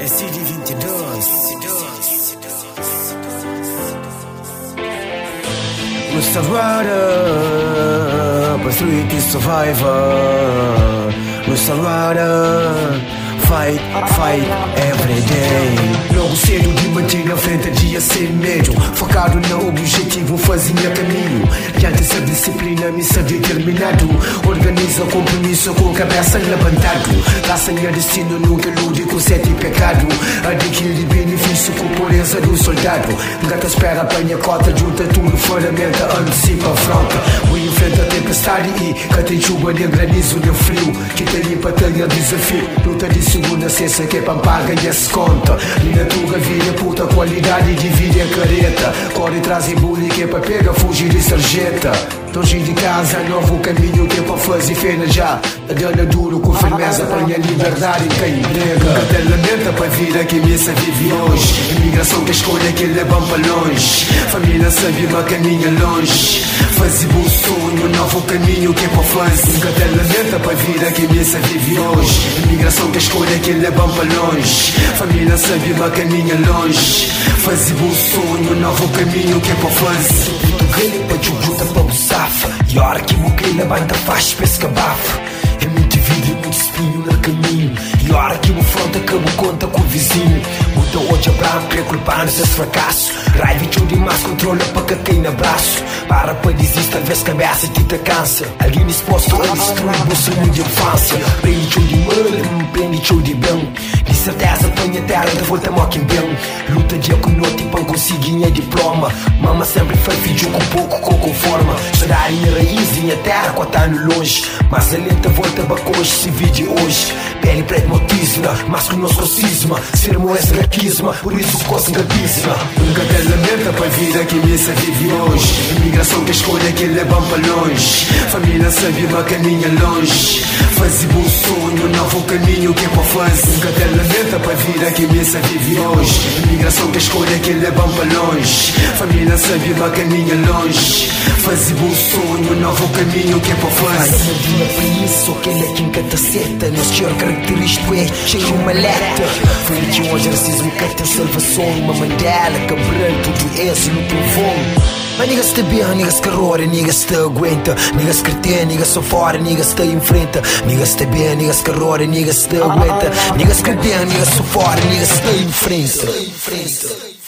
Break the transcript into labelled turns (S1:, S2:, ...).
S1: É CD 22. Mr. Rider, but street is survivor. Rider, fight, fight every day. Logo cedo de manter à frente dia sem medo. Focado no objetivo, fazia caminho. Diante essa disciplina, missa determinado. Organiza o compromisso com cabeça levantado. Minha destino, nunca ilude com sete pecado. Adquire benefício com pureza do soldado. Gata espera, apanha cota, junta tudo, ferramenta, antecipa, afronta. O enfrenta a tempestade e cata chuva de granizo de frio. Que te limpa, tenha desafio. Luta de segunda, sexta, que é paga e se conta. Na tua vida, puta qualidade, divide a careta. Corre, traz e bullying, que é para pegar, fugir e sarjeta. Longe de casa, novo caminho é para fazer feira já. A dana duro com firmeza, apanha liberdade em quem nega. Até lamenta para a vida que vive hoje. Imigração que escolha que levam para longe. Família sabe, mas caminha longe. Fazer bom sonho, novo caminho que é para fazer. Até lamenta para a vida que vive hoje. Imigração que escolha que levam para longe. Família sabe, mas caminha longe. Fazer bom sonho, novo caminho que é para fazer. Para E hora que o grilo banda faz pesca bafa. É muito vidro e muito espinho no caminho. E a hora que o fronte acabou conta com o vizinho. Muita hoje a branco é culpando seus fracassos. Raiva e tudo e mais controla para que cair no braço. Para para desistir, talvez cabeça te te cansa. Alguém disposto a destruir o sonho de infância. Prende tudo de mal, prende tudo de bem. Terra de volta a quem bem. Luta dia com noite para conseguir diploma. Mama sempre faz vídeo com pouco com conforma. Chorar em raiz em a terra tá no longe. Mas a lenta volta para hoje se vide hoje. Pele preta motisna, mas com nosso cisma. Ser moes graquisma, por isso coça gatisma. Nunca te lamenta para a vida que missa vive hoje. Imigração que escolha que levam para longe. Família sabe, mas caminha longe. Fazer bom sonho, novo caminho que é para fazer. Nunca te lamenta para a vida que missa vive hoje. Imigração que escolha que levam para longe. Família sabe, mas caminha longe. Fazer bom sonho, novo caminho que é para fazer.
S2: Medina país, só que ele é quem canta seta Nosso pior característico é cheio de maleta Foi de um exercício tem salvação Uma mandela, cabral, tudo isso no trovão mas niggas te bem, niggas que roda, niggas te aguenta. Niggas que tem, niggas só fora, niggas te enfrenta. Niggas te bem, niggas que roda, niggas te aguenta. Niggas que tem, niggas só fora, niggas te enfrenta